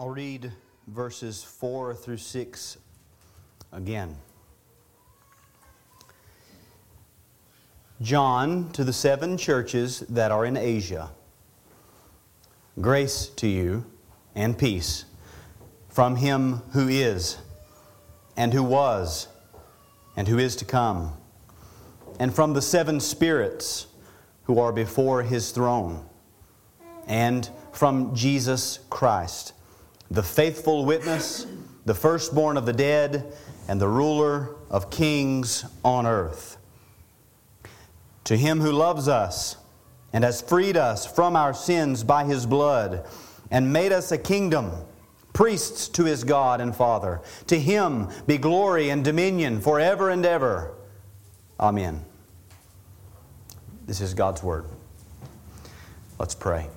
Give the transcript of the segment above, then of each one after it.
I'll read verses 4 through 6 again. John to the seven churches that are in Asia. Grace to you and peace from him who is, and who was, and who is to come, and from the seven spirits who are before his throne, and from Jesus Christ the faithful witness, the firstborn of the dead, and the ruler of kings on earth. To him who loves us and has freed us from our sins by his blood and made us a kingdom, priests to his God and Father, to him be glory and dominion forever and ever. Amen. This is God's word. Let's pray.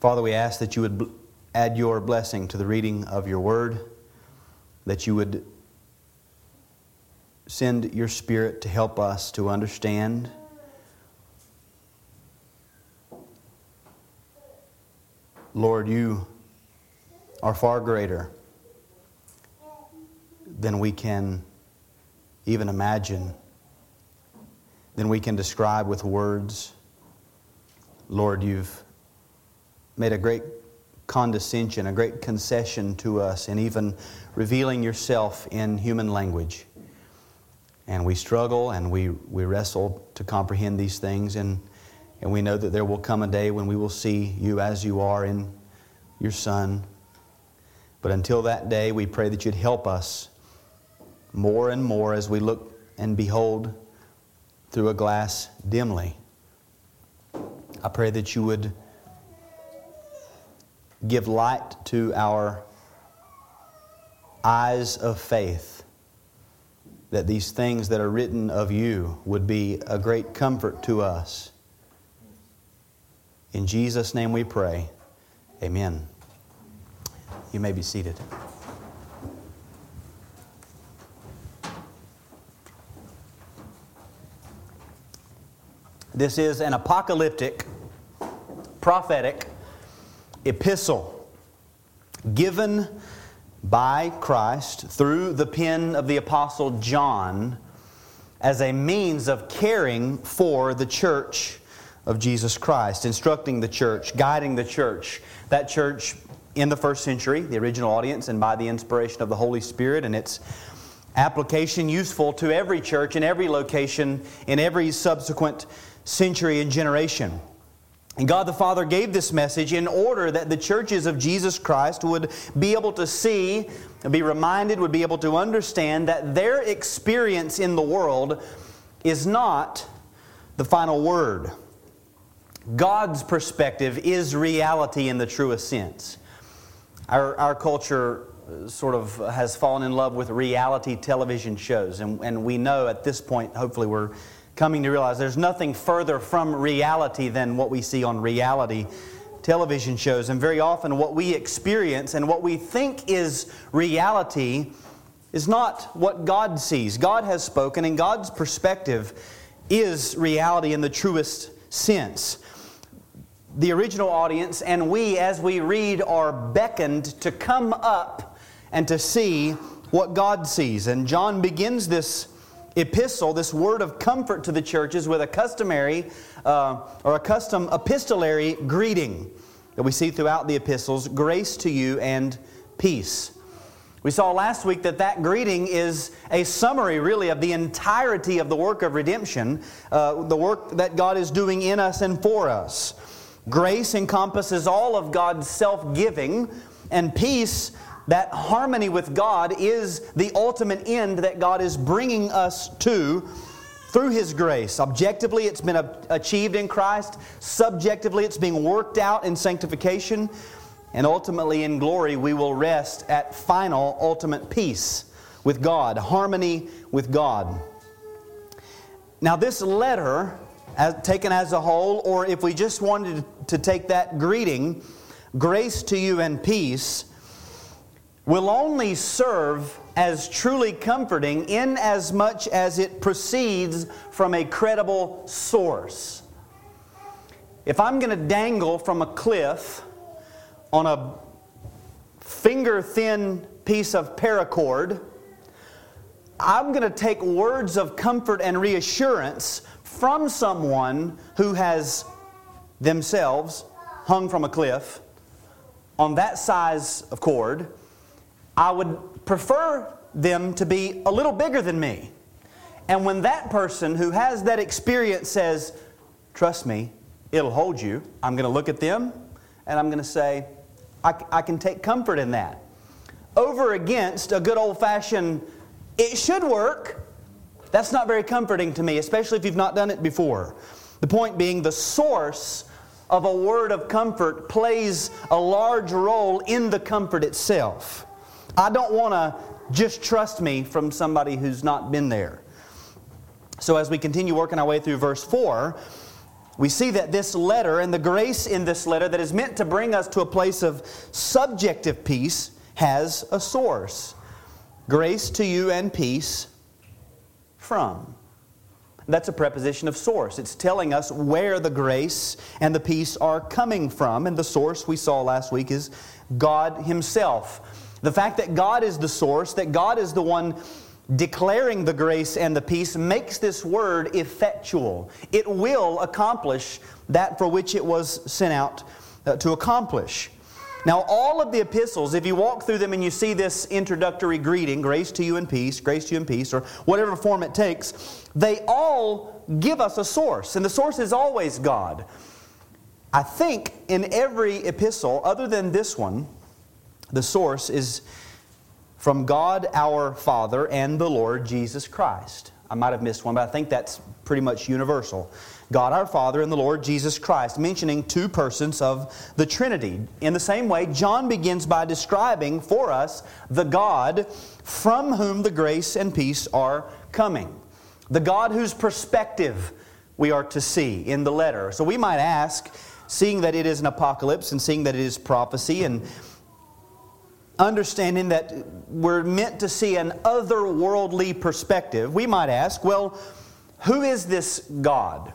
Father, we ask that you would add your blessing to the reading of your word, that you would send your Spirit to help us to understand. Lord, you are far greater than we can even imagine, than we can describe with words. Lord, you've made a great condescension, a great concession to us, and even revealing yourself in human language. And we struggle and we, we wrestle to comprehend these things, and, and we know that there will come a day when we will see you as you are in your Son. But until that day, we pray that you'd help us more and more as we look and behold through a glass dimly. I pray that you would give light to our eyes of faith, that these things that are written of you would be a great comfort to us. In Jesus' name we pray. Amen. You may be seated. This is an apocalyptic, prophetic, epistle given by Christ through the pen of the Apostle John as a means of caring for the church of Jesus Christ, instructing the church, guiding the church. That church in the first century, the original audience, and by the inspiration of the Holy Spirit and its application useful to every church in every location in every subsequent century and generation. And God the Father gave this message in order that the churches of Jesus Christ would be able to see, be reminded, would be able to understand that their experience in the world is not the final word. God's perspective is reality in the truest sense. Our, our culture uh, sort of has fallen in love with reality television shows, and, and we know at this point, hopefully, we're coming to realize there's nothing further from reality than what we see on reality television shows. And very often, what we experience and what we think is reality is not what God sees. God has spoken, and God's perspective is reality in the truest sense. The original audience and we, as we read, are beckoned to come up and to see what God sees. And John begins this epistle, this word of comfort to the churches, with a customary uh, or a custom epistolary greeting that we see throughout the epistles grace to you and peace. We saw last week that that greeting is a summary, really, of the entirety of the work of redemption, uh, the work that God is doing in us and for us. Grace encompasses all of God's self giving, and peace that harmony with God is the ultimate end that God is bringing us to through His grace. Objectively, it's been achieved in Christ. Subjectively, it's being worked out in sanctification. And ultimately, in glory, we will rest at final, ultimate peace with God, harmony with God. Now, this letter, as, taken as a whole, or if we just wanted to take that greeting, grace to you and peace, will only serve as truly comforting in as much as it proceeds from a credible source. if I'm going to dangle from a cliff on a finger thin piece of paracord, I'm going to take words of comfort and reassurance from someone who has themselves hung from a cliff on that size of cord. I would prefer them to be a little bigger than me. And when that person who has that experience says, Trust me, it'll hold you, I'm going to look at them and I'm going to say, I, I can take comfort in that. Over against a good old fashioned, it should work. That's not very comforting to me, especially if you've not done it before. The point being, the source of a word of comfort plays a large role in the comfort itself. I don't want to just trust me from somebody who's not been there. So, as we continue working our way through verse 4, we see that this letter and the grace in this letter that is meant to bring us to a place of subjective peace has a source. Grace to you and peace from. That's a preposition of source. It's telling us where the grace and the peace are coming from. And the source we saw last week is God Himself. The fact that God is the source, that God is the one declaring the grace and the peace, makes this word effectual. It will accomplish that for which it was sent out uh, to accomplish. Now, all of the epistles, if you walk through them and you see this introductory greeting, grace to you and peace, grace to you and peace, or whatever form it takes, they all give us a source, and the source is always God. I think in every epistle, other than this one, the source is from God our Father and the Lord Jesus Christ. I might have missed one, but I think that's pretty much universal. God our Father and the Lord Jesus Christ, mentioning two persons of the Trinity. In the same way, John begins by describing for us the God from whom the grace and peace are coming. The God whose perspective we are to see in the letter. So we might ask, seeing that it is an apocalypse and seeing that it is prophecy and understanding that we're meant to see an otherworldly perspective, we might ask, well, who is this God?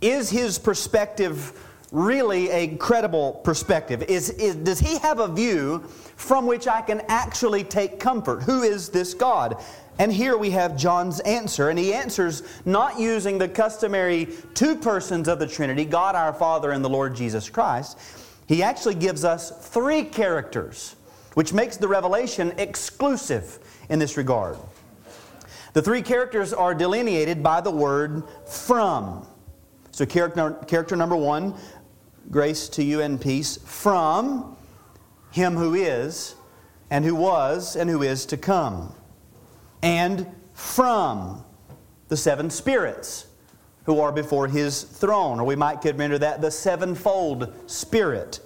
Is his perspective really a credible perspective? Is, is, does he have a view from which I can actually take comfort? Who is this God? And here we have John's answer, and he answers not using the customary two persons of the Trinity, God our Father and the Lord Jesus Christ. He actually gives us three characters, which makes the revelation exclusive in this regard. The three characters are delineated by the word from. So, character, character number one grace to you and peace from Him who is, and who was, and who is to come. And from the seven spirits who are before His throne. Or we might could render that the sevenfold Spirit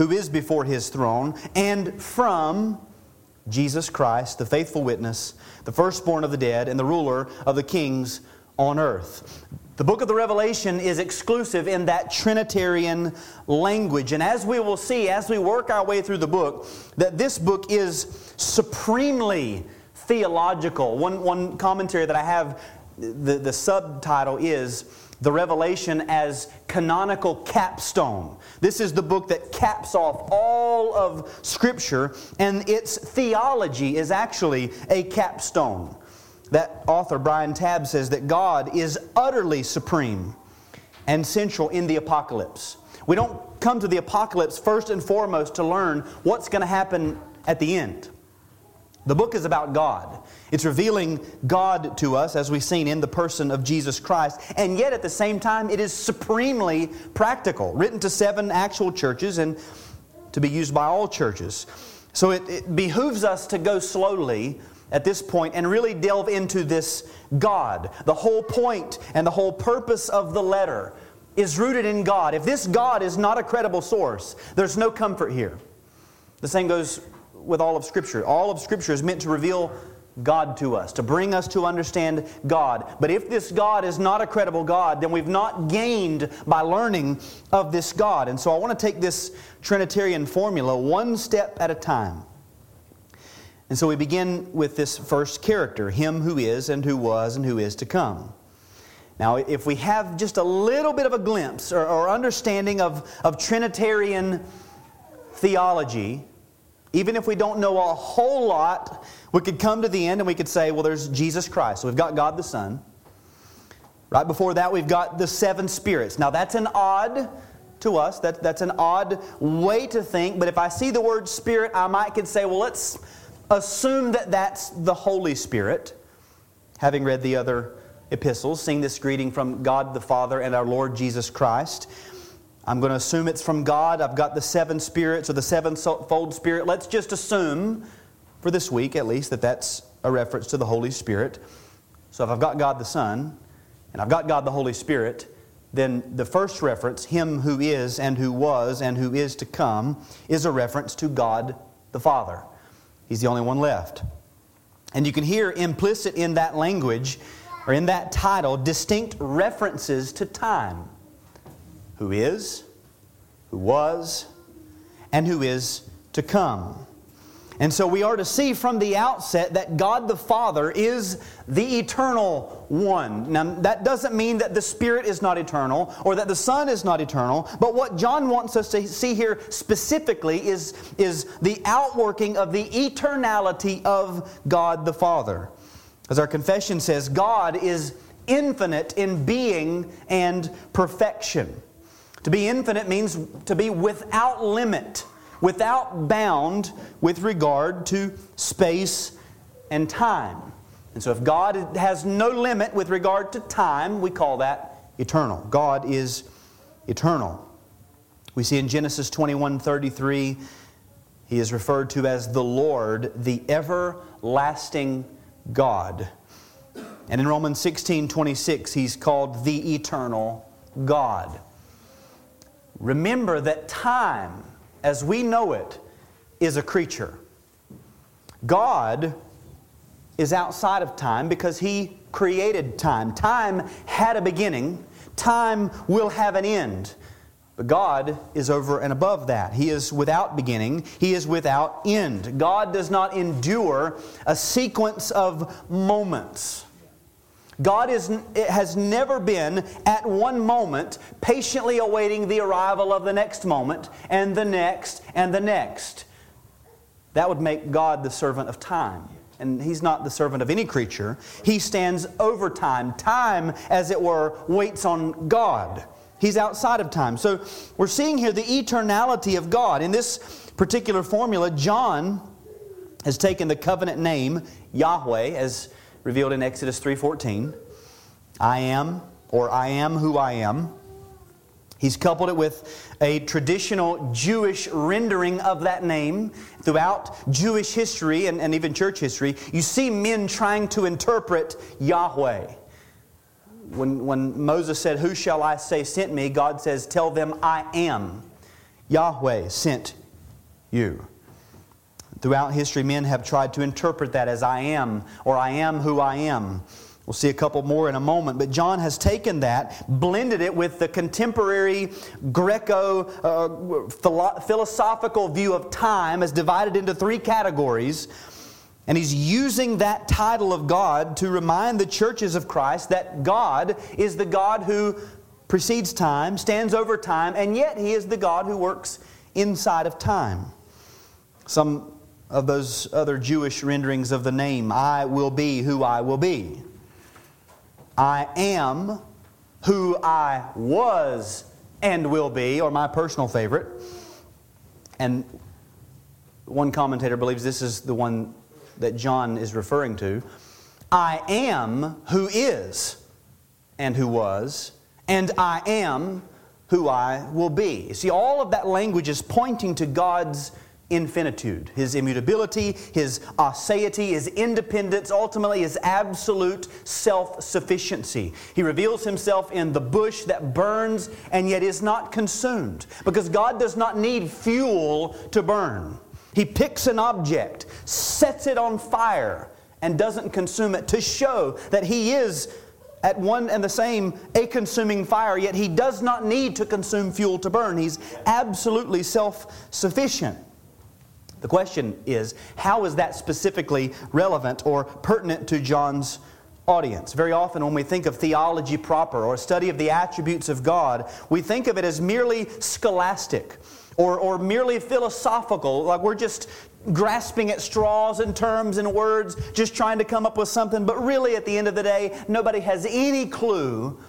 who is before His throne. And from Jesus Christ, the faithful witness, the firstborn of the dead, and the ruler of the kings on earth. The book of the Revelation is exclusive in that Trinitarian language. And as we will see, as we work our way through the book, that this book is supremely theological. One, one commentary that I have, the, the subtitle is The Revelation as Canonical Capstone. This is the book that caps off all of Scripture, and its theology is actually a capstone. That author, Brian Tabb, says that God is utterly supreme and central in the apocalypse. We don't come to the apocalypse first and foremost to learn what's going to happen at the end. The book is about God. It's revealing God to us, as we've seen in the person of Jesus Christ, and yet at the same time, it is supremely practical, written to seven actual churches and to be used by all churches. So it, it behooves us to go slowly at this point and really delve into this God. The whole point and the whole purpose of the letter is rooted in God. If this God is not a credible source, there's no comfort here. The same goes with all of Scripture. All of Scripture is meant to reveal God to us, to bring us to understand God. But if this God is not a credible God, then we've not gained by learning of this God. And so I want to take this Trinitarian formula one step at a time. And so we begin with this first character, him who is and who was and who is to come. Now, if we have just a little bit of a glimpse or, or understanding of, of Trinitarian theology, even if we don't know a whole lot, we could come to the end and we could say, well, there's Jesus Christ. So we've got God the Son. Right before that, we've got the seven spirits. Now, that's an odd to us. That, that's an odd way to think. But if I see the word spirit, I might could say, well, let's assume that that's the Holy Spirit. Having read the other epistles, seeing this greeting from God the Father and our Lord Jesus Christ. I'm going to assume it's from God. I've got the seven spirits or the sevenfold spirit. Let's just assume, for this week at least, that that's a reference to the Holy Spirit. So if I've got God the Son, and I've got God the Holy Spirit, then the first reference, Him who is and who was and who is to come, is a reference to God the Father. He's the only one left. And you can hear implicit in that language, or in that title, distinct references to time who is, who was, and who is to come. And so we are to see from the outset that God the Father is the eternal one. Now, that doesn't mean that the Spirit is not eternal or that the Son is not eternal, but what John wants us to see here specifically is, is the outworking of the eternality of God the Father. As our confession says, God is infinite in being and perfection. To be infinite means to be without limit without bound with regard to space and time. And so, if God has no limit with regard to time, we call that eternal. God is eternal. We see in Genesis 21 33, he is referred to as the Lord, the everlasting God. And in Romans 16 26, he's called the eternal God. Remember that time as we know it, is a creature. God is outside of time because He created time. Time had a beginning, time will have an end. But God is over and above that. He is without beginning, He is without end. God does not endure a sequence of moments. God is, has never been at one moment patiently awaiting the arrival of the next moment and the next and the next. That would make God the servant of time. And He's not the servant of any creature. He stands over time. Time, as it were, waits on God. He's outside of time. So we're seeing here the eternality of God. In this particular formula, John has taken the covenant name Yahweh as revealed in Exodus 3:14. I am or I am who I am. He's coupled it with a traditional Jewish rendering of that name. Throughout Jewish history and, and even church history, you see men trying to interpret Yahweh. When, when Moses said, Who shall I say sent me? God says, Tell them I am. Yahweh sent you. Throughout history, men have tried to interpret that as I am, or I am who I am. We'll see a couple more in a moment, but John has taken that, blended it with the contemporary Greco uh, philosophical view of time as divided into three categories. And he's using that title of God to remind the churches of Christ that God is the God who precedes time, stands over time, and yet he is the God who works inside of time. Some of those other Jewish renderings of the name I will be who I will be. I am who I was and will be, or my personal favorite. And one commentator believes this is the one that John is referring to. I am who is and who was, and I am who I will be. See, all of that language is pointing to God's infinitude, his immutability, his aseity, his independence, ultimately his absolute self sufficiency. He reveals himself in the bush that burns and yet is not consumed because God does not need fuel to burn. He picks an object, sets it on fire, and doesn't consume it to show that he is at one and the same a consuming fire, yet he does not need to consume fuel to burn. He's absolutely self sufficient. The question is, how is that specifically relevant or pertinent to John's audience. Very often, when we think of theology proper or study of the attributes of God, we think of it as merely scholastic or, or merely philosophical, like we're just grasping at straws and terms and words, just trying to come up with something. But really, at the end of the day, nobody has any clue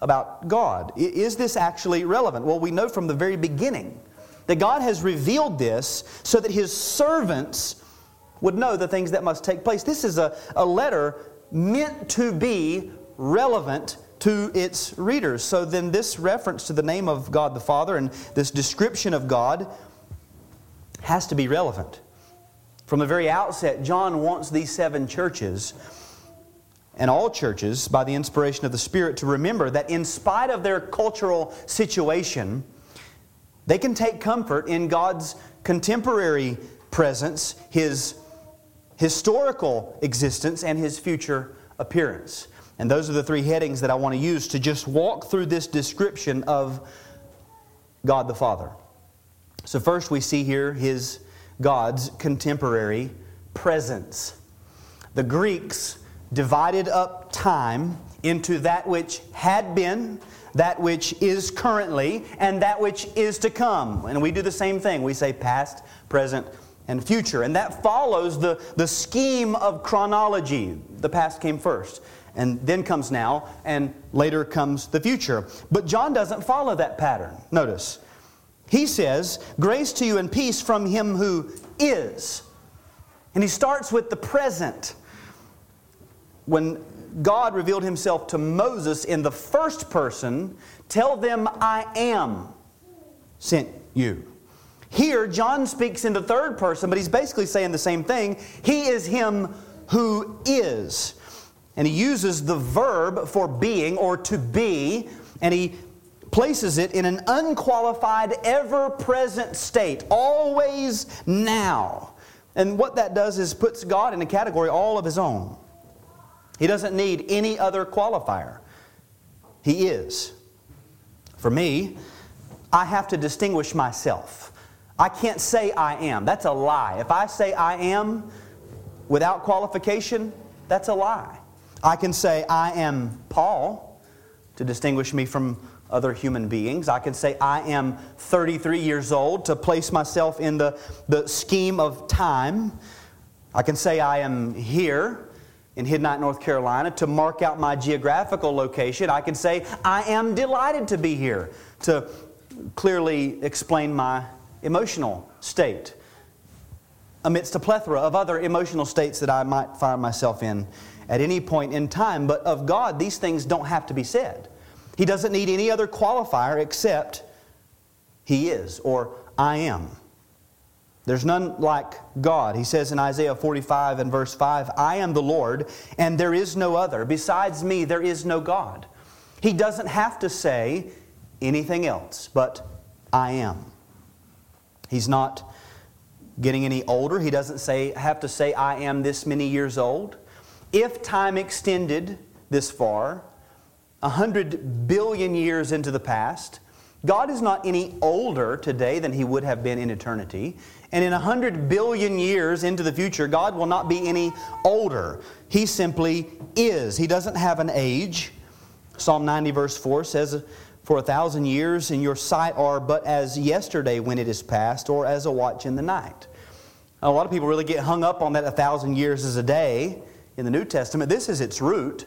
about God. Is this actually relevant? Well, we know from the very beginning that God has revealed this so that His servants would know the things that must take place. This is a, a letter meant to be relevant to its readers. So then, this reference to the name of God the Father and this description of God has to be relevant. From the very outset, John wants these seven churches and all churches, by the inspiration of the Spirit, to remember that in spite of their cultural situation, they can take comfort in God's contemporary presence, His historical existence, and His future appearance. And those are the three headings that I want to use to just walk through this description of God the Father. So, first we see here His God's contemporary presence. The Greeks divided up time into that which had been, that which is currently, and that which is to come. And we do the same thing. We say past, present, and future. And that follows the, the scheme of chronology. The past came first, and then comes now, and later comes the future. But John doesn't follow that pattern. Notice. He says, Grace to you and peace from him who is. And he starts with the present. When God revealed himself to Moses in the first person, tell them, I am sent you. Here, John speaks in the third person, but he's basically saying the same thing. He is him who is. And he uses the verb for being or to be, and he places it in an unqualified, ever present state, always now. And what that does is puts God in a category all of his own. He doesn't need any other qualifier. He is. For me, I have to distinguish myself. I can't say I am. That's a lie. If I say I am without qualification, that's a lie. I can say I am Paul to distinguish me from other human beings. I can say I am 33 years old to place myself in the, the scheme of time. I can say I am here in Hiddenite, North Carolina to mark out my geographical location. I can say I am delighted to be here to clearly explain my emotional state amidst a plethora of other emotional states that I might find myself in at any point in time. But of God, these things don't have to be said. He doesn't need any other qualifier except He is or I am. There's none like God. He says in Isaiah 45 and verse 5, I am the Lord, and there is no other. Besides me, there is no God. He doesn't have to say anything else, but I am. He's not getting any older. He doesn't say, have to say, I am this many years old. If time extended this far, a hundred billion years into the past. God is not any older today than he would have been in eternity. And in a hundred billion years into the future, God will not be any older. He simply is. He doesn't have an age. Psalm 90, verse 4 says, For a thousand years in your sight are but as yesterday when it is past, or as a watch in the night. A lot of people really get hung up on that a thousand years is a day in the New Testament. This is its root.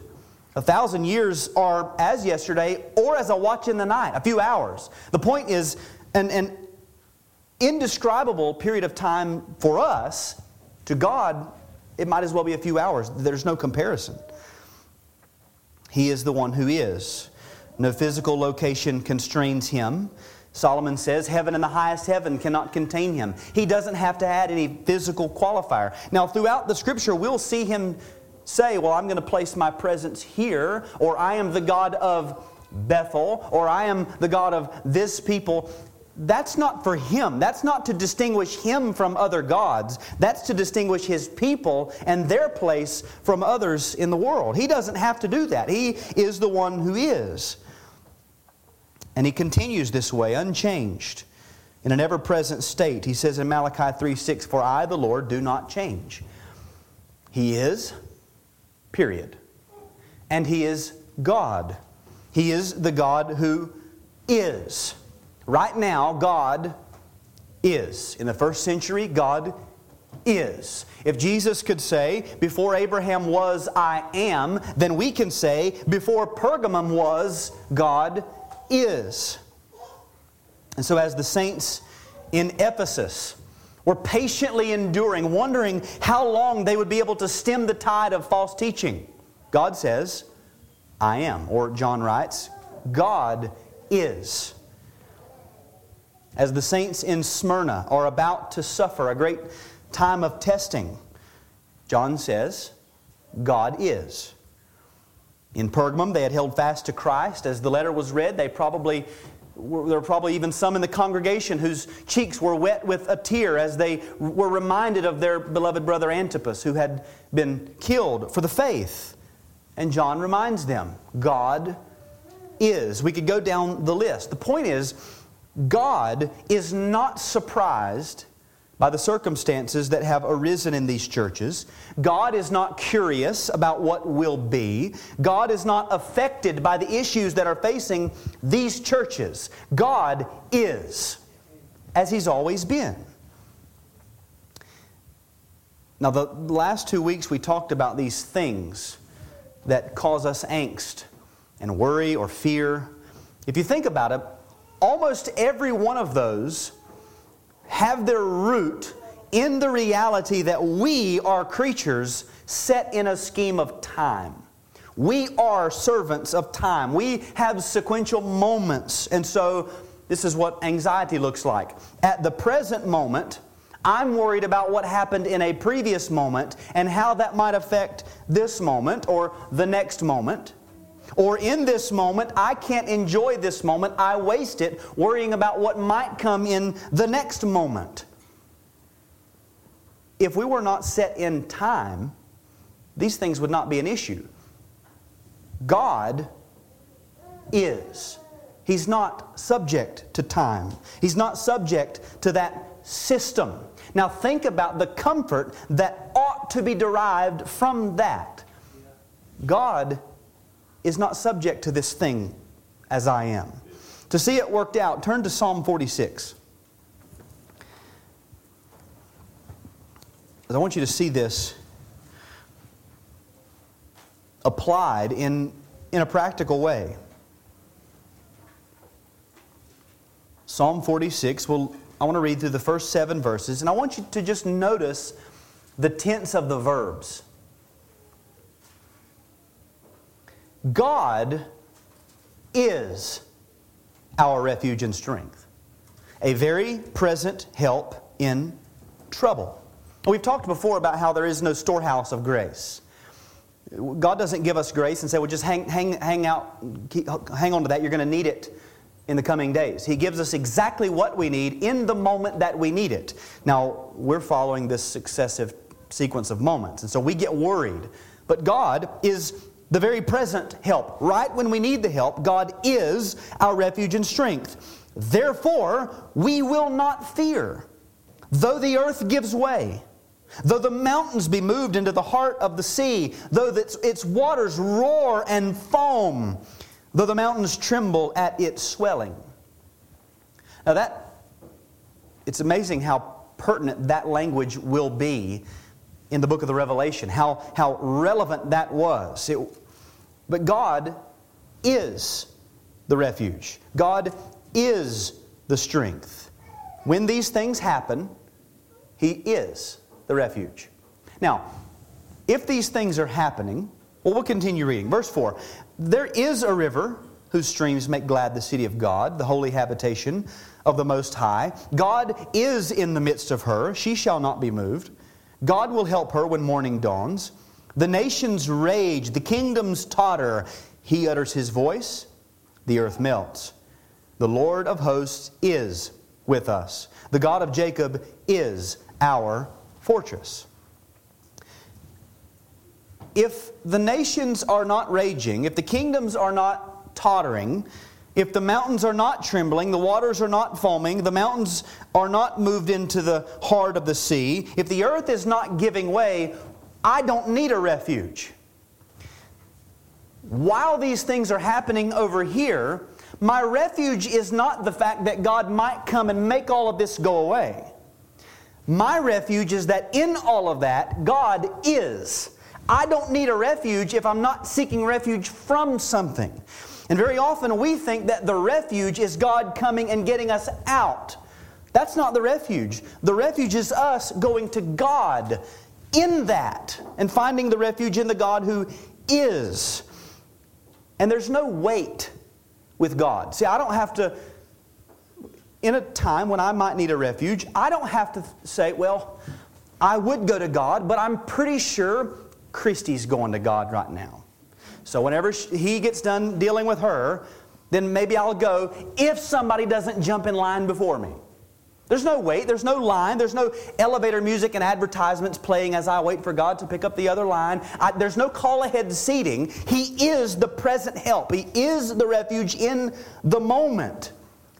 A thousand years are as yesterday or as a watch in the night, a few hours. The point is, an, an indescribable period of time for us, to God, it might as well be a few hours. There's no comparison. He is the one who is. No physical location constrains him. Solomon says, Heaven and the highest heaven cannot contain him. He doesn't have to add any physical qualifier. Now, throughout the scripture, we'll see him say, Well, I'm going to place my presence here, or I am the God of Bethel, or I am the God of this people. That's not for him. That's not to distinguish him from other gods. That's to distinguish his people and their place from others in the world. He doesn't have to do that. He is the one who is. And he continues this way, unchanged, in an ever present state. He says in Malachi 3 6, For I, the Lord, do not change. He is, Period. and He is God. He is the God who is. Right now, God is. In the first century, God is. If Jesus could say, Before Abraham was, I am, then we can say, Before Pergamum was, God is. And so, as the saints in Ephesus were patiently enduring, wondering how long they would be able to stem the tide of false teaching, God says, I am. Or John writes, God is. As the saints in Smyrna are about to suffer a great time of testing, John says, God is. In Pergamum, they had held fast to Christ. As the letter was read, they probably there were probably even some in the congregation whose cheeks were wet with a tear as they were reminded of their beloved brother Antipas, who had been killed for the faith. And John reminds them God is. We could go down the list. The point is, God is not surprised by the circumstances that have arisen in these churches. God is not curious about what will be. God is not affected by the issues that are facing these churches. God is, as He's always been. Now, the last two weeks we talked about these things that cause us angst and worry or fear. If you think about it, almost every one of those have their root in the reality that we are creatures set in a scheme of time. We are servants of time. We have sequential moments. And so, this is what anxiety looks like. At the present moment, I'm worried about what happened in a previous moment and how that might affect this moment or the next moment. Or in this moment, I can't enjoy this moment. I waste it worrying about what might come in the next moment. If we were not set in time, these things would not be an issue. God is. He's not subject to time, He's not subject to that system. Now, think about the comfort that ought to be derived from that. God is not subject to this thing as I am. To see it worked out, turn to Psalm 46. I want you to see this applied in, in a practical way. Psalm 46, well, I want to read through the first seven verses, and I want you to just notice the tense of the verbs. God is our refuge and strength, a very present help in trouble. We've talked before about how there is no storehouse of grace. God doesn't give us grace and say, well, just hang, hang, hang out, keep, hang on to that, you're going to need it in the coming days. He gives us exactly what we need in the moment that we need it. Now, we're following this successive sequence of moments, and so we get worried. But God is the very present help. Right when we need the help, God is our refuge and strength. Therefore, we will not fear, though the earth gives way. Though the mountains be moved into the heart of the sea, though its, waters roar and foam, though the mountains tremble at its swelling. Now, that, it's amazing how pertinent that language will be in the book of the Revelation, how, how relevant that was. It, but God is the refuge, God is the strength. When these things happen, He is the refuge. Now, if these things are happening, well, we'll continue reading. Verse 4 There is a river whose streams make glad the city of God, the holy habitation of the Most High. God is in the midst of her, she shall not be moved. God will help her when morning dawns. The nations rage, the kingdoms totter. He utters his voice, the earth melts. The Lord of hosts is with us. The God of Jacob is our fortress. If the nations are not raging, if the kingdoms are not tottering, if the mountains are not trembling, the waters are not foaming, the mountains are not moved into the heart of the sea, if the earth is not giving way, I don't need a refuge. while these things are happening over here, my refuge is not the fact that God might come and make all of this go away. My refuge is that in all of that, God is. I don't need a refuge if I'm not seeking refuge from something. And very often we think that the refuge is God coming and getting us out. That's not the refuge. The refuge is us going to God in that and finding the refuge in the God who is. And there's no wait with God. See, I don't have to, in a time when I might need a refuge, I don't have to say, well, I would go to God, but I'm pretty sure Christy's going to God right now. So whenever he gets done dealing with her, then maybe I'll go if somebody doesn't jump in line before me. There's no wait, there's no line, there's no elevator music and advertisements playing as I wait for God to pick up the other line. I, there's no call ahead seating. He is the present help, He is the refuge in the moment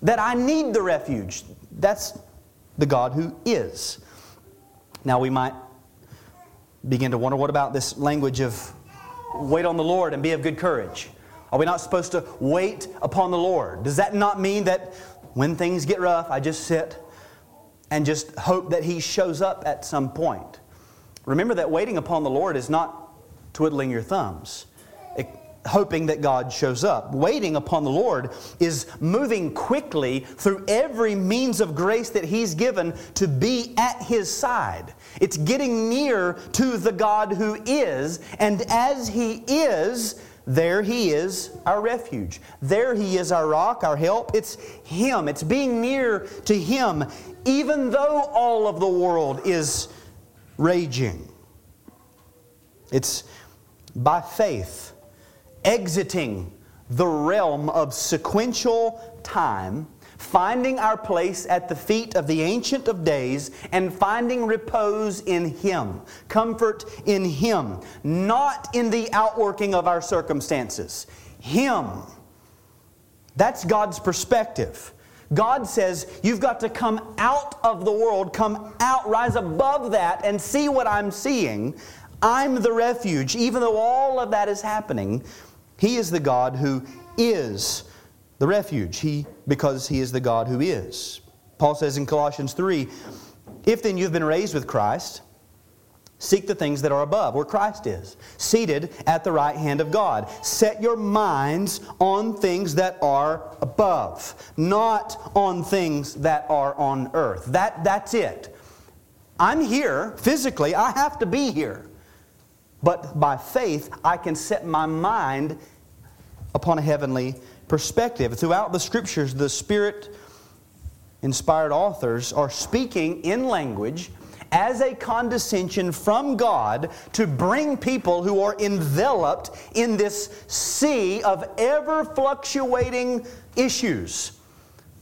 that I need the refuge. That's the God who is. Now we might begin to wonder what about this language of wait on the Lord and be of good courage? Are we not supposed to wait upon the Lord? Does that not mean that when things get rough, I just sit and just hope that He shows up at some point. Remember that waiting upon the Lord is not twiddling your thumbs, hoping that God shows up. Waiting upon the Lord is moving quickly through every means of grace that He's given to be at His side. It's getting near to the God who is, and as He is, there He is, our refuge. There He is, our rock, our help. It's Him. It's being near to Him, even though all of the world is raging. It's by faith, exiting the realm of sequential time finding our place at the feet of the Ancient of Days and finding repose in Him, comfort in Him, not in the outworking of our circumstances. Him. That's God's perspective. God says, You've got to come out of the world, come out, rise above that, and see what I'm seeing. I'm the refuge. Even though all of that is happening, He is the God who is the refuge, he, because he is the God who is. Paul says in Colossians 3 If then you've been raised with Christ, seek the things that are above, where Christ is, seated at the right hand of God. Set your minds on things that are above, not on things that are on earth. That, that's it. I'm here physically, I have to be here. But by faith, I can set my mind upon a heavenly perspective. Throughout the scriptures, the Spirit inspired authors are speaking in language as a condescension from God to bring people who are enveloped in this sea of ever fluctuating issues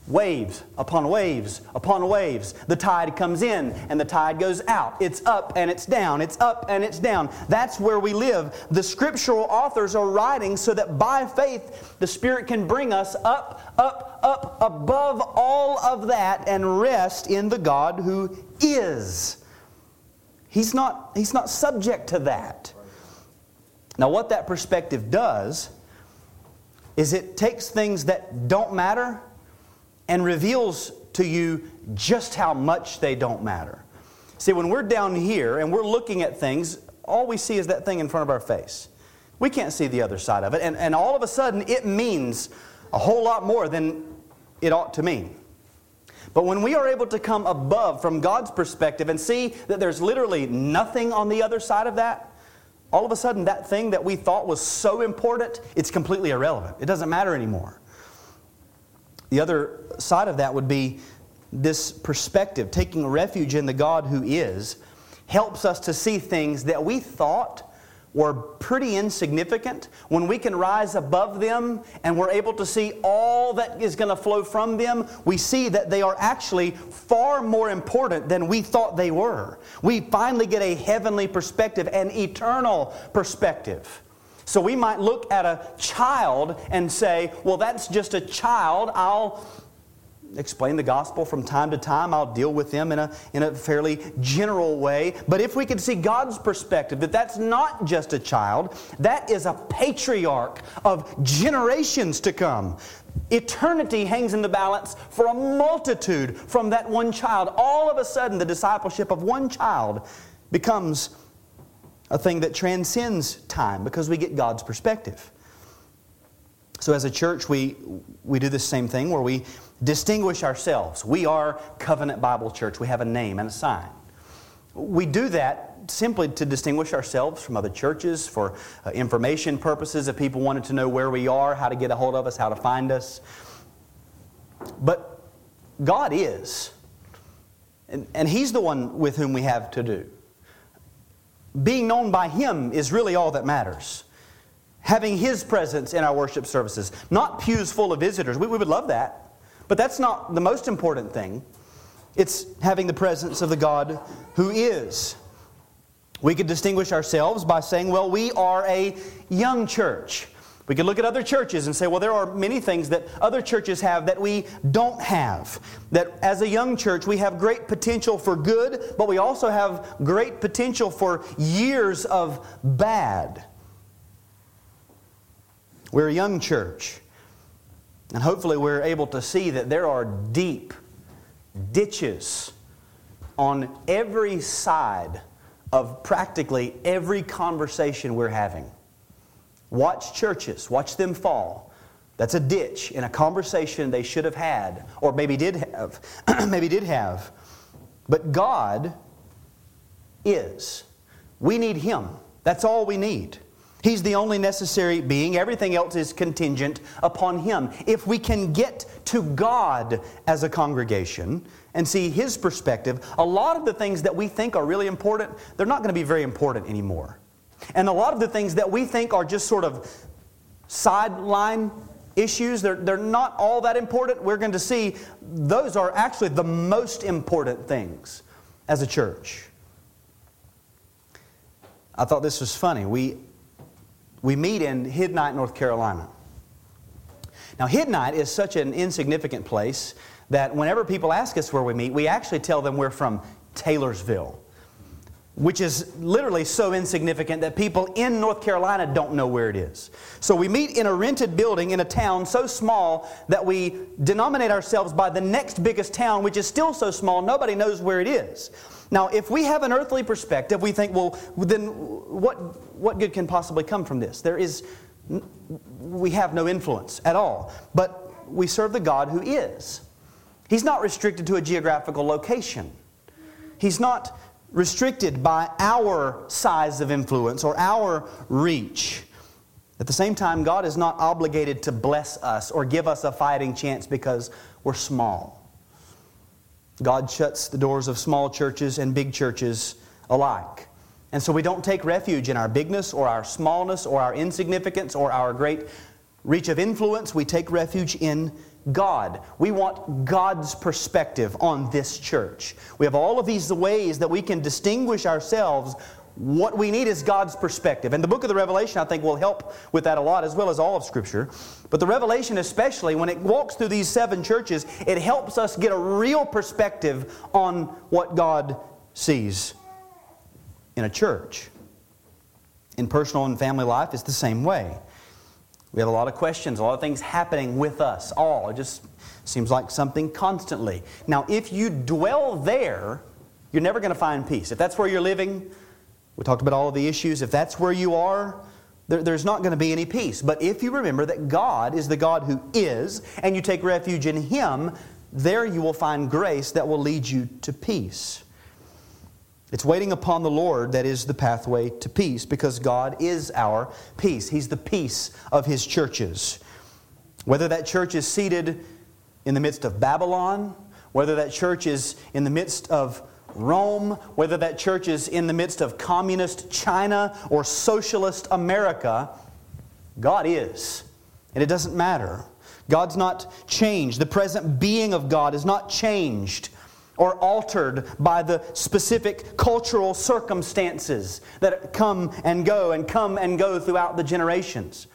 Waves upon waves upon waves. The tide comes in and the tide goes out. It's up and it's down. It's up and it's down. That's where we live. The scriptural authors are writing so that by faith the Spirit can bring us up, up, up above all of that and rest in the God who is. He's not, he's not subject to that. Now, what that perspective does is it takes things that don't matter and reveals to you just how much they don't matter. See, when we're down here and we're looking at things, all we see is that thing in front of our face. We can't see the other side of it. And, and all of a sudden, it means a whole lot more than it ought to mean. But when we are able to come above from God's perspective and see that there's literally nothing on the other side of that, all of a sudden that thing that we thought was so important, it's completely irrelevant. It doesn't matter anymore. The other side of that would be this perspective, taking refuge in the God who is, helps us to see things that we thought were pretty insignificant. When we can rise above them and we're able to see all that is going to flow from them, we see that they are actually far more important than we thought they were. We finally get a heavenly perspective, an eternal perspective. So we might look at a child and say, well, that's just a child. I'll explain the gospel from time to time. I'll deal with them in a, in a fairly general way. But if we could see God's perspective, that that's not just a child, that is a patriarch of generations to come. Eternity hangs in the balance for a multitude from that one child. All of a sudden, the discipleship of one child becomes a thing that transcends time because we get God's perspective. So, as a church, we, we do the same thing where we distinguish ourselves. We are Covenant Bible Church, we have a name and a sign. We do that simply to distinguish ourselves from other churches for uh, information purposes, if people wanted to know where we are, how to get a hold of us, how to find us. But God is, and, and He's the one with whom we have to do. Being known by Him is really all that matters having His presence in our worship services, not pews full of visitors. We, we would love that, but that's not the most important thing. It's having the presence of the God who is. We could distinguish ourselves by saying, well, we are a young church. We could look at other churches and say, well, there are many things that other churches have that we don't have. That as a young church, we have great potential for good, but we also have great potential for years of bad. We're a young church. And hopefully, we're able to see that there are deep ditches on every side of practically every conversation we're having. Watch churches, watch them fall. That's a ditch in a conversation they should have had, or maybe did have. maybe did have. But God is. We need Him. That's all we need. He's the only necessary being. Everything else is contingent upon Him. If we can get to God as a congregation and see His perspective, a lot of the things that we think are really important, they're not going to be very important anymore. And a lot of the things that we think are just sort of sideline issues, they're, they're not all that important. We're going to see those are actually the most important things as a church. I thought this was funny. We we meet in Hiddenite, North Carolina. Now, Hiddenite is such an insignificant place that whenever people ask us where we meet, we actually tell them we're from Taylorsville, which is literally so insignificant that people in North Carolina don't know where it is. So we meet in a rented building in a town so small that we denominate ourselves by the next biggest town, which is still so small nobody knows where it is. Now, if we have an earthly perspective, we think, well, then what, what good can possibly come from this? There is, we have no influence at all. But we serve the God who is. He's not restricted to a geographical location. He's not restricted by our size of influence or our reach. At the same time, God is not obligated to bless us or give us a fighting chance because we're small. God shuts the doors of small churches and big churches alike. And so we don't take refuge in our bigness or our smallness or our insignificance or our great reach of influence. We take refuge in God. We want God's perspective on this church. We have all of these ways that we can distinguish ourselves what we need is God's perspective. And the book of the Revelation, I think, will help with that a lot, as well as all of Scripture. But the Revelation, especially, when it walks through these seven churches, it helps us get a real perspective on what God sees in a church. In personal and family life, it's the same way. We have a lot of questions, a lot of things happening with us all. It just seems like something constantly. Now, if you dwell there, you're never going to find peace. If that's where you're living, we talked about all of the issues. If that's where you are, there, there's not going to be any peace. But if you remember that God is the God who is, and you take refuge in Him, there you will find grace that will lead you to peace. It's waiting upon the Lord that is the pathway to peace because God is our peace. He's the peace of His churches. Whether that church is seated in the midst of Babylon, whether that church is in the midst of Rome, whether that church is in the midst of communist China or socialist America, God is. And it doesn't matter. God's not changed. The present being of God is not changed or altered by the specific cultural circumstances that come and go and come and go throughout the generations.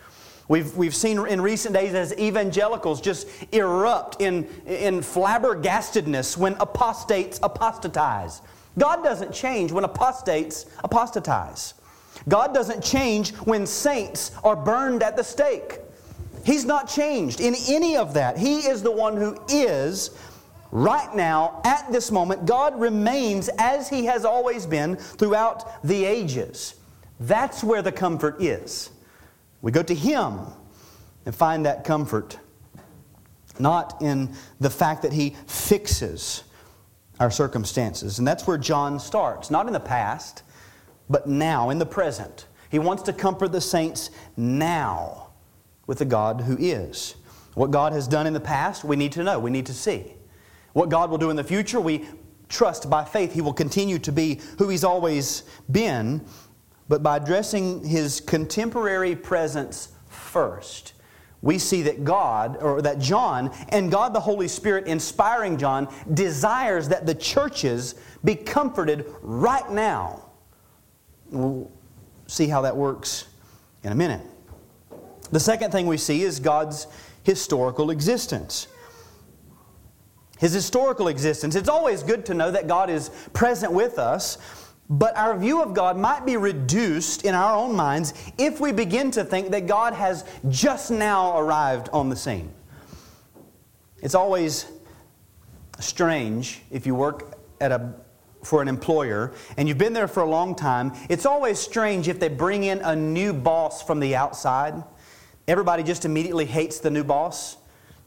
We've, we've seen in recent days as evangelicals just erupt in, in flabbergastedness when apostates apostatize. God doesn't change when apostates apostatize. God doesn't change when saints are burned at the stake. He's not changed in any of that. He is the one who is right now, at this moment. God remains as He has always been throughout the ages. That's where the comfort is. We go to Him and find that comfort, not in the fact that He fixes our circumstances. And that's where John starts, not in the past, but now, in the present. He wants to comfort the saints now with the God who is. What God has done in the past, we need to know, we need to see. What God will do in the future, we trust by faith He will continue to be who He's always been, but by addressing His contemporary presence first. We see that God, or that John, and God the Holy Spirit inspiring John, desires that the churches be comforted right now. We'll see how that works in a minute. The second thing we see is God's historical existence. His historical existence. It's always good to know that God is present with us, but our view of God might be reduced in our own minds if we begin to think that God has just now arrived on the scene. It's always strange if you work at a for an employer and you've been there for a long time, it's always strange if they bring in a new boss from the outside Everybody just immediately hates the new boss.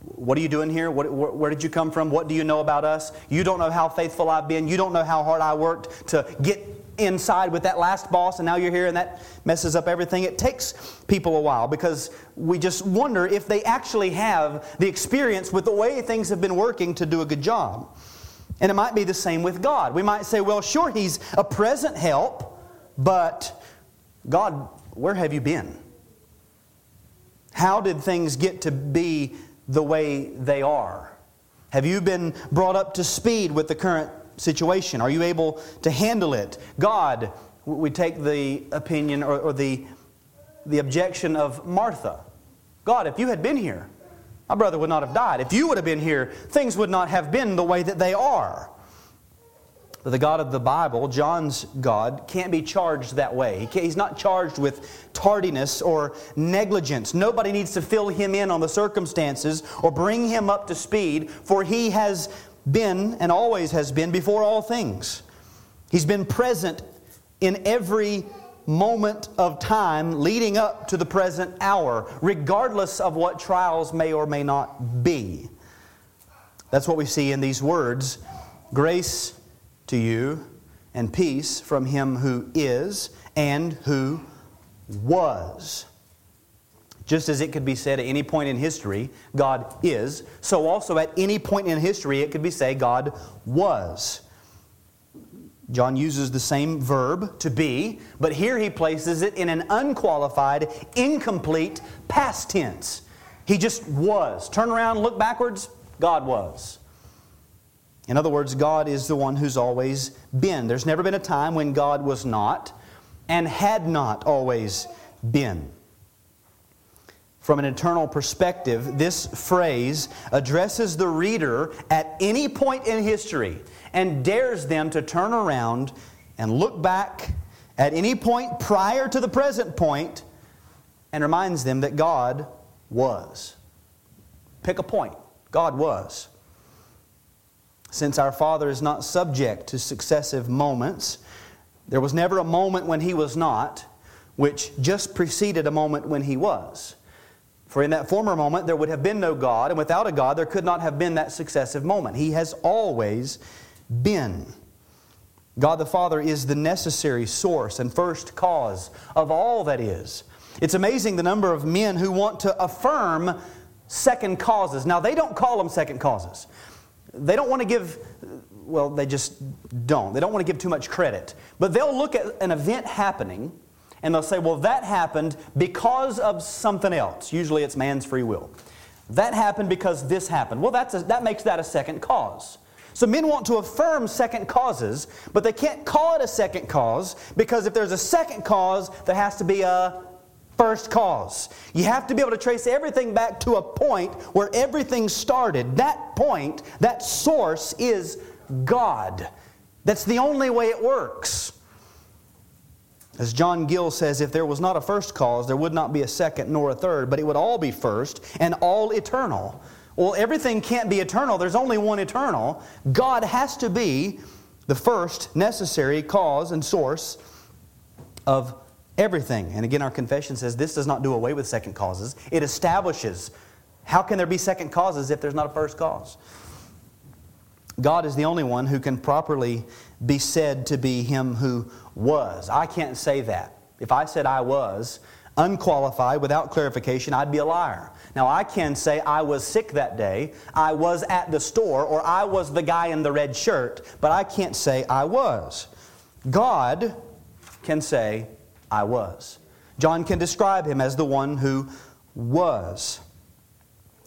What are you doing here? What, where, where, did you come from? What do you know about us? You don't know how faithful I've been. You don't know how hard I worked to get inside with that last boss, and now you're here and that messes up everything. It takes people a while because we just wonder if they actually have the experience with the way things have been working to do a good job. And it might be the same with God. We might say, well, sure, He's a present help, but God, where have you been? How did things get to be the way they are? Have you been brought up to speed with the current situation? Are you able to handle it? God, we take the opinion or, or the, the objection of Martha. God, if you had been here, my brother would not have died. If you would have been here, things would not have been the way that they are. The God of the Bible, John's God, can't be charged that way. He he's not charged with tardiness or negligence. Nobody needs to fill him in on the circumstances or bring him up to speed, for he has been and always has been before all things. He's been present in every moment of time leading up to the present hour, regardless of what trials may or may not be. That's what we see in these words grace to you and peace from him who is and who was. Just as it could be said at any point in history, God is, so also at any point in history it could be said God was. John uses the same verb to be, but here he places it in an unqualified, incomplete past tense. He just was. Turn around, look backwards, God was. In other words, God is the one who's always been. There's never been a time when God was not and had not always been. From an eternal perspective, this phrase addresses the reader at any point in history and dares them to turn around and look back at any point prior to the present point and reminds them that God was. Pick a point. God was. Since our Father is not subject to successive moments, there was never a moment when He was not, which just preceded a moment when He was. For in that former moment there would have been no God, and without a God there could not have been that successive moment. He has always been. God the Father is the necessary source and first cause of all that is. It's amazing the number of men who want to affirm second causes. Now, they don't call them second causes they don't want to give, well, they just don't. They don't want to give too much credit. But they'll look at an event happening and they'll say, well, that happened because of something else. Usually it's man's free will. That happened because this happened. Well, that's a, that makes that a second cause. So men want to affirm second causes, but they can't call it a second cause because if there's a second cause, there has to be a first cause. You have to be able to trace everything back to a point where everything started. That point, that source is God. That's the only way it works. As John Gill says, if there was not a first cause, there would not be a second nor a third, but it would all be first and all eternal. Well, everything can't be eternal. There's only one eternal. God has to be the first necessary cause and source of everything. And again, our confession says this does not do away with second causes, it establishes. How can there be second causes if there's not a first cause? God is the only one who can properly be said to be Him who was. I can't say that. If I said I was, unqualified, without clarification, I'd be a liar. Now, I can say I was sick that day, I was at the store, or I was the guy in the red shirt, but I can't say I was. God can say, I was. John can describe him as the one who was.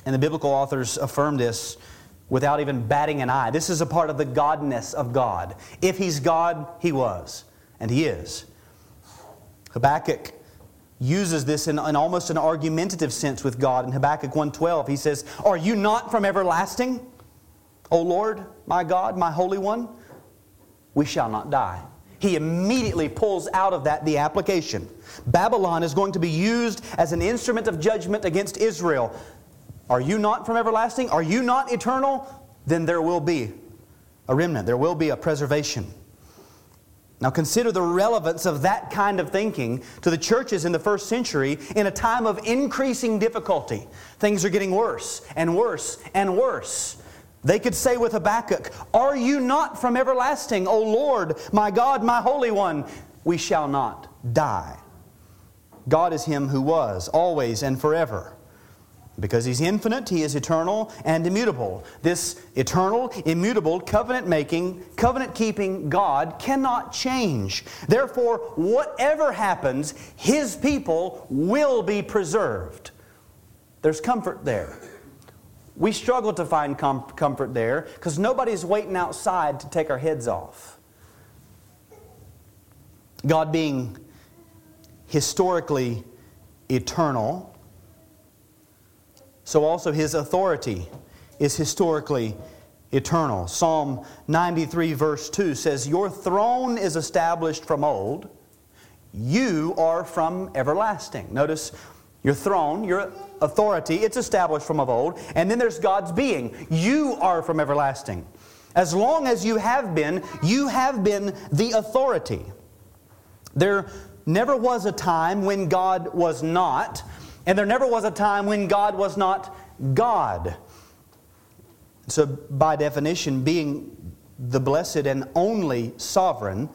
And the biblical authors affirm this without even batting an eye. This is a part of the godness of God. If he's God, he was, and he is. Habakkuk uses this in, in, almost an argumentative sense with God. In Habakkuk 1.12, he says, Are you not from everlasting, O Lord, my God, my Holy One? We shall not die. He immediately pulls out of that the application. Babylon is going to be used as an instrument of judgment against Israel. Are you not from everlasting? Are you not eternal? Then there will be a remnant, there will be a preservation. Now consider the relevance of that kind of thinking to the churches in the first century in a time of increasing difficulty. Things are getting worse and worse and worse. They could say with Habakkuk, Are you not from everlasting, O Lord, my God, my Holy One? We shall not die. God is Him who was, always and forever. Because he's infinite, he is eternal and immutable. This eternal, immutable, covenant making, covenant keeping God cannot change. Therefore, whatever happens, his people will be preserved. There's comfort there. We struggle to find com- comfort there because nobody's waiting outside to take our heads off. God being historically eternal so also his authority is historically eternal. Psalm 93, verse 2 says, Your throne is established from old, you are from everlasting. Notice your throne, your authority, it's established from of old. And then there's God's being. You are from everlasting. As long as you have been, you have been the authority. There never was a time when God was not. And there never was a time when God was not God. So, by definition, being the blessed and only sovereign,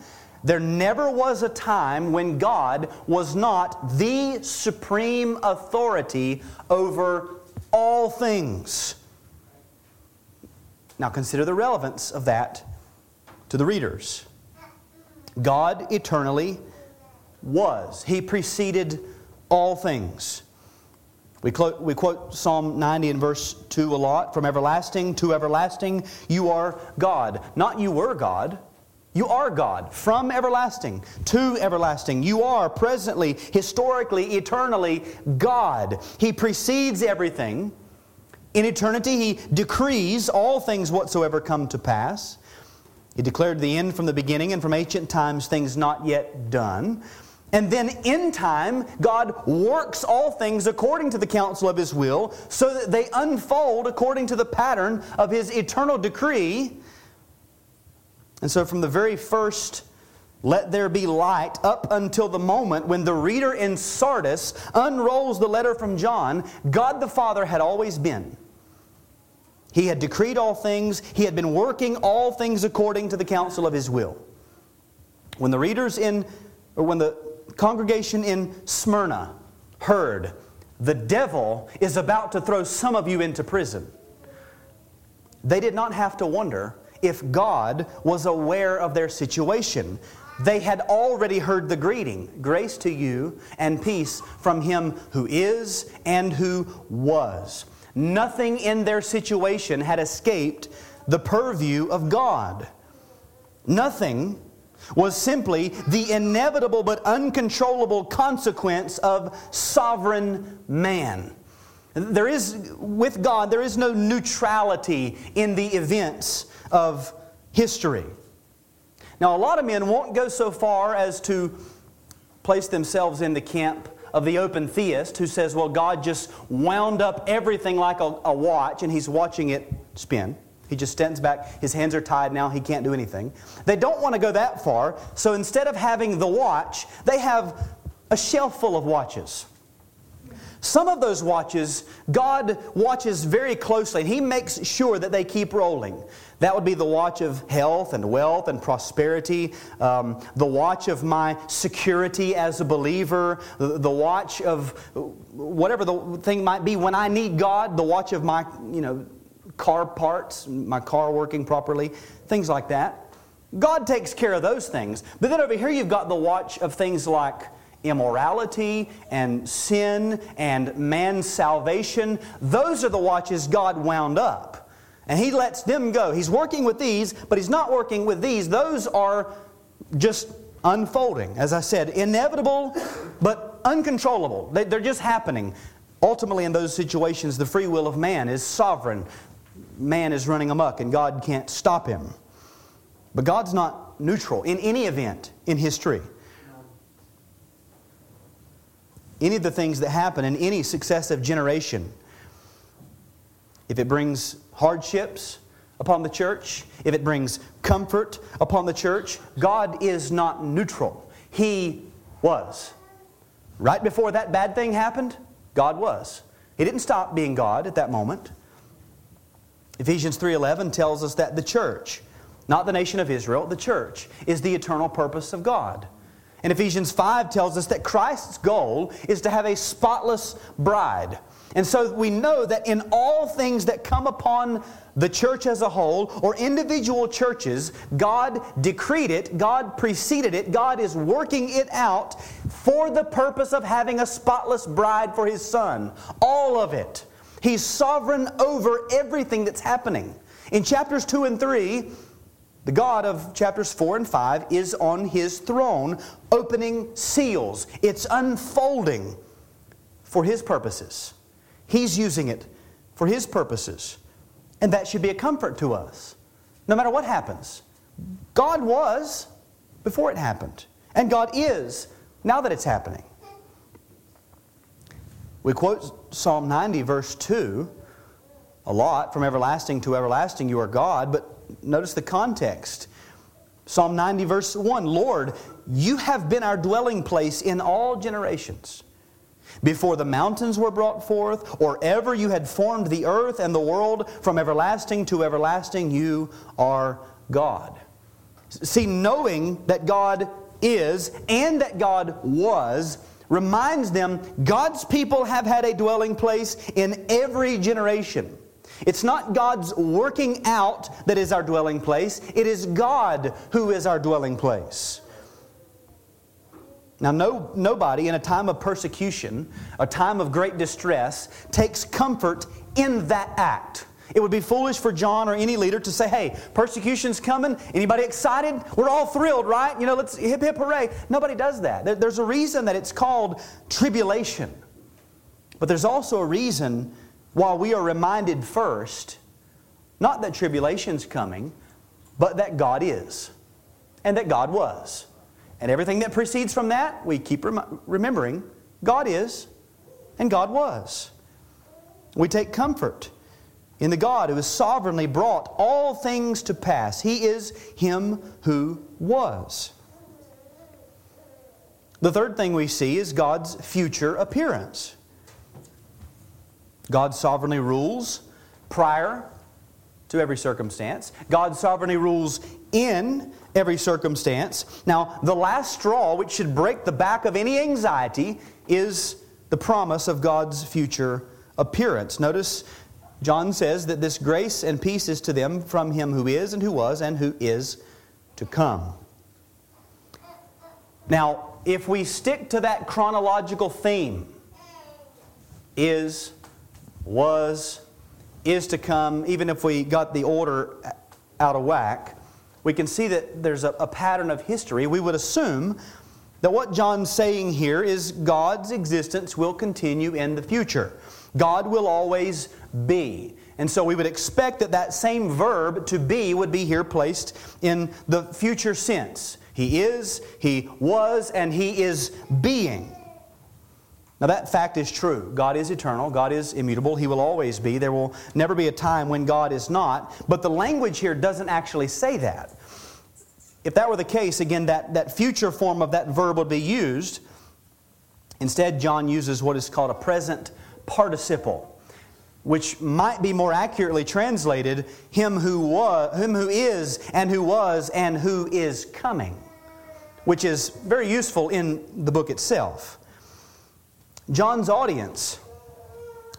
there never was a time when God was not the supreme authority over all things. Now, consider the relevance of that to the readers. God eternally was, He preceded all things. We quote, we quote Psalm 90 and verse 2 a lot. From everlasting to everlasting, you are God. Not you were God. You are God. From everlasting to everlasting. You are presently, historically, eternally God. He precedes everything. In eternity, He decrees all things whatsoever come to pass. He declared the end from the beginning and from ancient times things not yet done. And then in time, God works all things according to the counsel of His will so that they unfold according to the pattern of His eternal decree. And so, from the very first, let there be light, up until the moment when the reader in Sardis unrolls the letter from John, God the Father had always been. He had decreed all things, He had been working all things according to the counsel of His will. When the readers in, or when the congregation in Smyrna heard, the devil is about to throw some of you into prison. They did not have to wonder if God was aware of their situation. They had already heard the greeting grace to you and peace from him who is and who was. Nothing in their situation had escaped the purview of God. Nothing was simply the inevitable but uncontrollable consequence of sovereign man. There is, with God, there is no neutrality in the events of history. Now, a lot of men won't go so far as to place themselves in the camp of the open theist who says, well, God just wound up everything like a, a watch and he's watching it spin. He just stands back. His hands are tied now. He can't do anything. They don't want to go that far. So instead of having the watch, they have a shelf full of watches. Some of those watches, God watches very closely, and He makes sure that they keep rolling. That would be the watch of health and wealth and prosperity, um, the watch of my security as a believer, the, the watch of whatever the thing might be when I need God, the watch of my, you know, car parts, my car working properly, things like that. God takes care of those things. But then over here you've got the watch of things like immorality and sin and man's salvation. Those are the watches God wound up. And He lets them go. He's working with these, but He's not working with these. Those are just unfolding. As I said, inevitable, but uncontrollable. They're just happening. Ultimately, in those situations, the free will of man is sovereign. Man is running amok, and God can't stop him. But God's not neutral in any event in history any of the things that happen in any successive generation. If it brings hardships upon the church, if it brings comfort upon the church, God is not neutral. He was. Right before that bad thing happened, God was. He didn't stop being God at that moment. Ephesians 3:11 tells us that the church, not the nation of Israel, the church is the eternal purpose of God. And Ephesians 5 tells us that Christ's goal is to have a spotless bride. And so we know that in all things that come upon the church as a whole or individual churches, God decreed it, God preceded it, God is working it out for the purpose of having a spotless bride for His Son. All of it. He's sovereign over everything that's happening. In chapters 2 and 3, the God of chapters 4 and 5 is on his throne, opening seals. It's unfolding for his purposes. He's using it for his purposes. And that should be a comfort to us, no matter what happens. God was before it happened, and God is now that it's happening. We quote Psalm 90, verse 2, a lot from everlasting to everlasting, you are God, but notice the context. Psalm 90, verse 1 Lord, you have been our dwelling place in all generations. Before the mountains were brought forth, or ever you had formed the earth and the world, from everlasting to everlasting, you are God. See, knowing that God is and that God was reminds them God's people have had a dwelling place in every generation. It's not God's working out that is our dwelling place, it is God who is our dwelling place. Now, no, nobody in a time of persecution, a time of great distress, takes comfort in that act. It would be foolish for John or any leader to say, hey, persecution's coming. Anybody excited? We're all thrilled, right? You know, let's hip hip hooray. Nobody does that. There's a reason that it's called tribulation. But there's also a reason while we are reminded first, not that tribulation's coming, but that God is, and that God was. And everything that precedes from that, we keep rem- remembering God is, and God was. We take comfort in the God who has sovereignly brought all things to pass. He is Him who was. The third thing we see is God's future appearance. God sovereignly rules prior to every circumstance. God sovereignly rules in every circumstance. Now, the last straw, which should break the back of any anxiety, is the promise of God's future appearance. Notice John says that this grace and peace is to them from him who is and who was and who is to come. Now, if we stick to that chronological theme, is was, is to come, even if we got the order out of whack, we can see that there's a, a pattern of history. We would assume that what John's saying here is God's existence will continue in the future. God will always be. And so we would expect that that same verb to be would be here placed in the future sense. He is, He was, and He is being. Now, that fact is true. God is eternal, God is immutable, He will always be. There will never be a time when God is not. But the language here doesn't actually say that. If that were the case, again, that, that future form of that verb would be used. Instead, John uses what is called a present participle, which might be more accurately translated him who, was, him who is, and who was, and who is coming, which is very useful in the book itself. John's audience,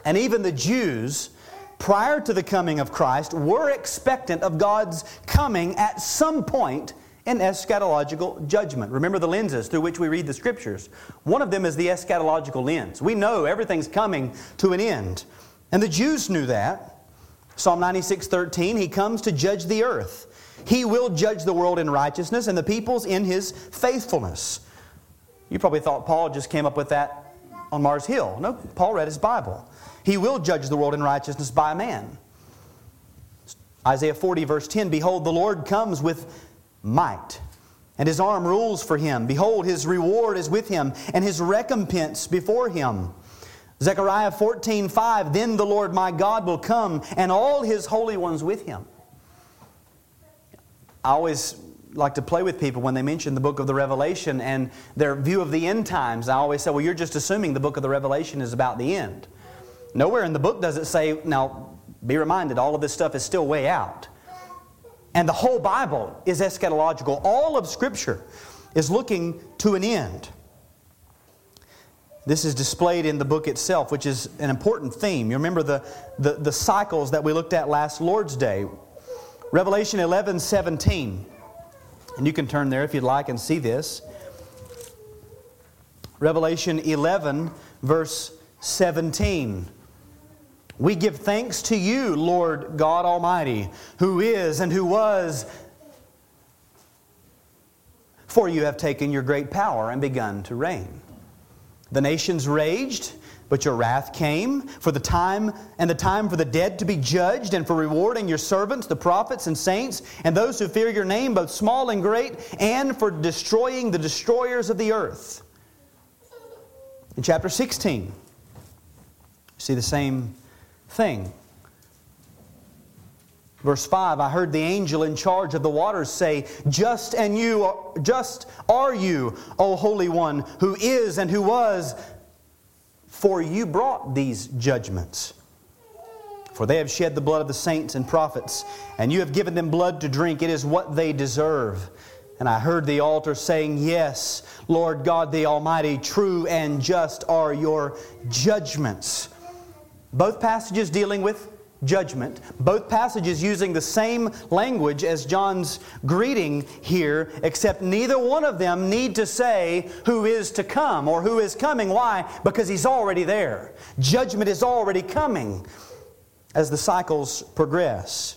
and even the Jews, prior to the coming of Christ, were expectant of God's coming at some point in eschatological judgment. Remember the lenses through which we read the scriptures. One of them is the eschatological lens. We know everything's coming to an end. And the Jews knew that. Psalm 96 13, He comes to judge the earth. He will judge the world in righteousness and the peoples in His faithfulness. You probably thought Paul just came up with that on Mars Hill. No, Paul read his Bible. He will judge the world in righteousness by a man. Isaiah 40, verse 10 Behold, the Lord comes with might. And his arm rules for him. Behold, his reward is with him, and his recompense before him. Zechariah 14, 5, Then the Lord my God will come, and all his holy ones with him. I always like to play with people when they mention the book of the Revelation and their view of the end times. I always say, well, you're just assuming the book of the Revelation is about the end. Nowhere in the book does it say, now, be reminded, all of this stuff is still way out. And the whole Bible is eschatological. All of Scripture is looking to an end. This is displayed in the book itself, which is an important theme. You remember the, the, the cycles that we looked at last Lord's Day. Revelation 11 17. And you can turn there if you'd like and see this. Revelation 11, verse 17. We give thanks to you, Lord God Almighty, who is and who was, for you have taken your great power and begun to reign. The nations raged, but your wrath came for the time and the time for the dead to be judged and for rewarding your servants, the prophets and saints, and those who fear your name, both small and great, and for destroying the destroyers of the earth. In chapter 16, see the same thing. Verse 5 I heard the angel in charge of the waters say, Just and you just are you, O Holy One, who is and who was, for you brought these judgments. For they have shed the blood of the saints and prophets, and you have given them blood to drink. It is what they deserve. And I heard the altar saying, Yes, Lord God the Almighty, true and just are your judgments. Both passages dealing with judgment, both passages using the same language as John's greeting here, except neither one of them need to say who is to come or who is coming. Why? Because he's already there. Judgment is already coming as the cycles progress.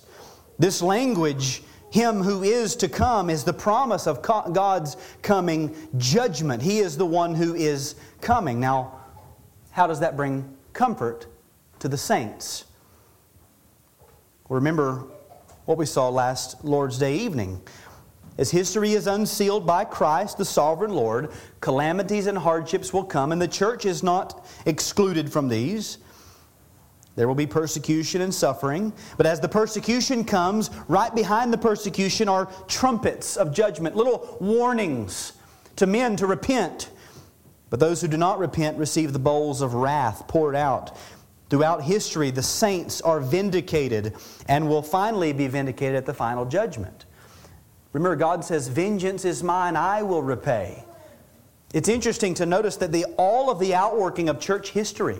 This language, him who is to come, is the promise of God's coming judgment. He is the one who is coming. Now, how does that bring comfort to the saints. Remember what we saw last Lord's Day evening. As history is unsealed by Christ, the sovereign Lord, calamities and hardships will come, and the church is not excluded from these. There will be persecution and suffering, but as the persecution comes, right behind the persecution are trumpets of judgment, little warnings to men to repent. But those who do not repent receive the bowls of wrath poured out Throughout history, the saints are vindicated and will finally be vindicated at the final judgment. Remember, God says, Vengeance is mine, I will repay. It's interesting to notice that the, all of the outworking of church history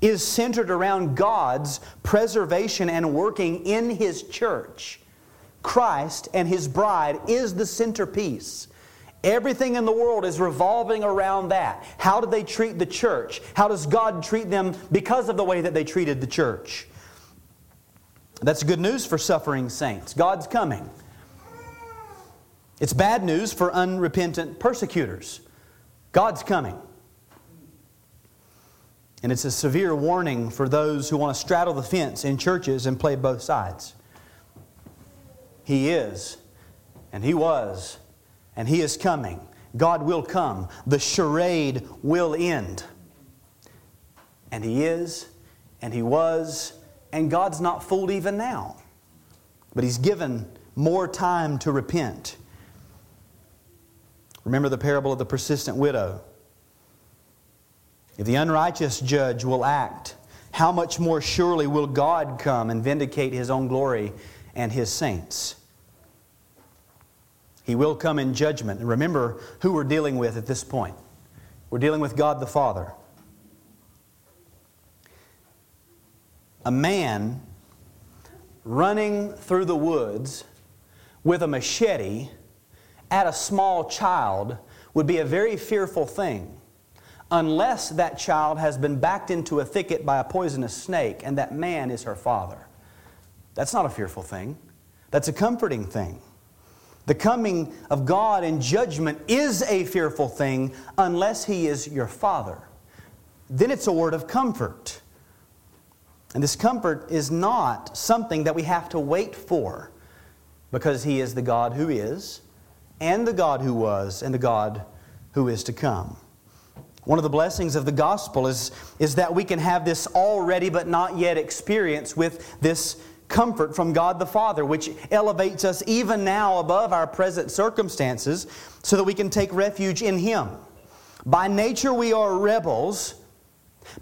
is centered around God's preservation and working in His church. Christ and His bride is the centerpiece. Everything in the world is revolving around that. How do they treat the church? How does God treat them because of the way that they treated the church? That's good news for suffering saints. God's coming. It's bad news for unrepentant persecutors. God's coming. And it's a severe warning for those who want to straddle the fence in churches and play both sides. He is, and He was, and He is coming. God will come. The charade will end. And He is, and He was, and God's not fooled even now. But He's given more time to repent. Remember the parable of the persistent widow. If the unrighteous judge will act, how much more surely will God come and vindicate His own glory and His saints? He will come in judgment. And remember who we're dealing with at this point. We're dealing with God the Father. A man running through the woods with a machete at a small child would be a very fearful thing unless that child has been backed into a thicket by a poisonous snake and that man is her father. That's not a fearful thing, that's a comforting thing. The coming of God in judgment is a fearful thing unless He is your Father. Then it's a word of comfort. And this comfort is not something that we have to wait for because He is the God who is, and the God who was, and the God who is to come. One of the blessings of the gospel is, is that we can have this already but not yet experience with this comfort from God the Father, which elevates us even now above our present circumstances so that we can take refuge in Him. By nature, we are rebels,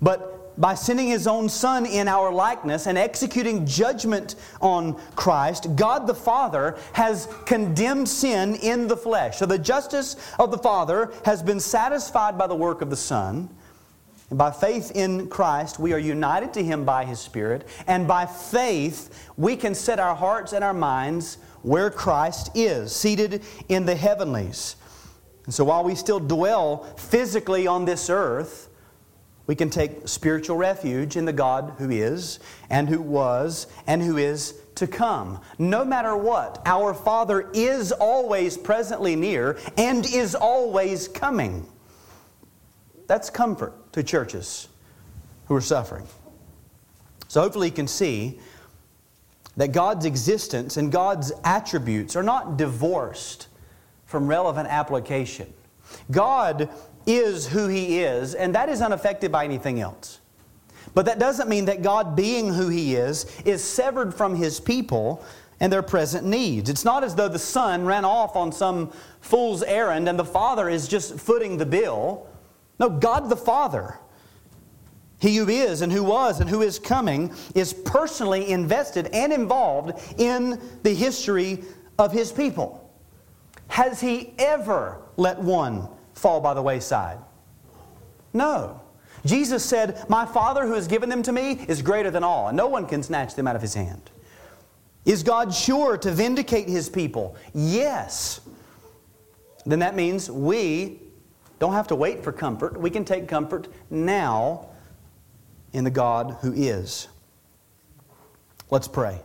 but by sending His own Son in our likeness and executing judgment on Christ, God the Father has condemned sin in the flesh. So the justice of the Father has been satisfied by the work of the Son. And by faith in Christ, we are united to Him by His Spirit. And by faith, we can set our hearts and our minds where Christ is, seated in the heavenlies. And so while we still dwell physically on this earth, we can take spiritual refuge in the God who is, and who was, and who is to come. No matter what, our Father is always presently near and is always coming. That's comfort to churches who are suffering. So hopefully you can see that God's existence and God's attributes are not divorced from relevant application. God is who He is, and that is unaffected by anything else. But that doesn't mean that God, being who He is, is severed from His people and their present needs. It's not as though the Son ran off on some fool's errand and the Father is just footing the bill. No, God the Father, He who is and who was and who is coming, is personally invested and involved in the history of His people. Has He ever let one fall by the wayside? No. Jesus said, My Father who has given them to me is greater than all, and no one can snatch them out of His hand. Is God sure to vindicate His people? Yes. Then that means we don't have to wait for comfort. We can take comfort now in the God who is. Let's pray.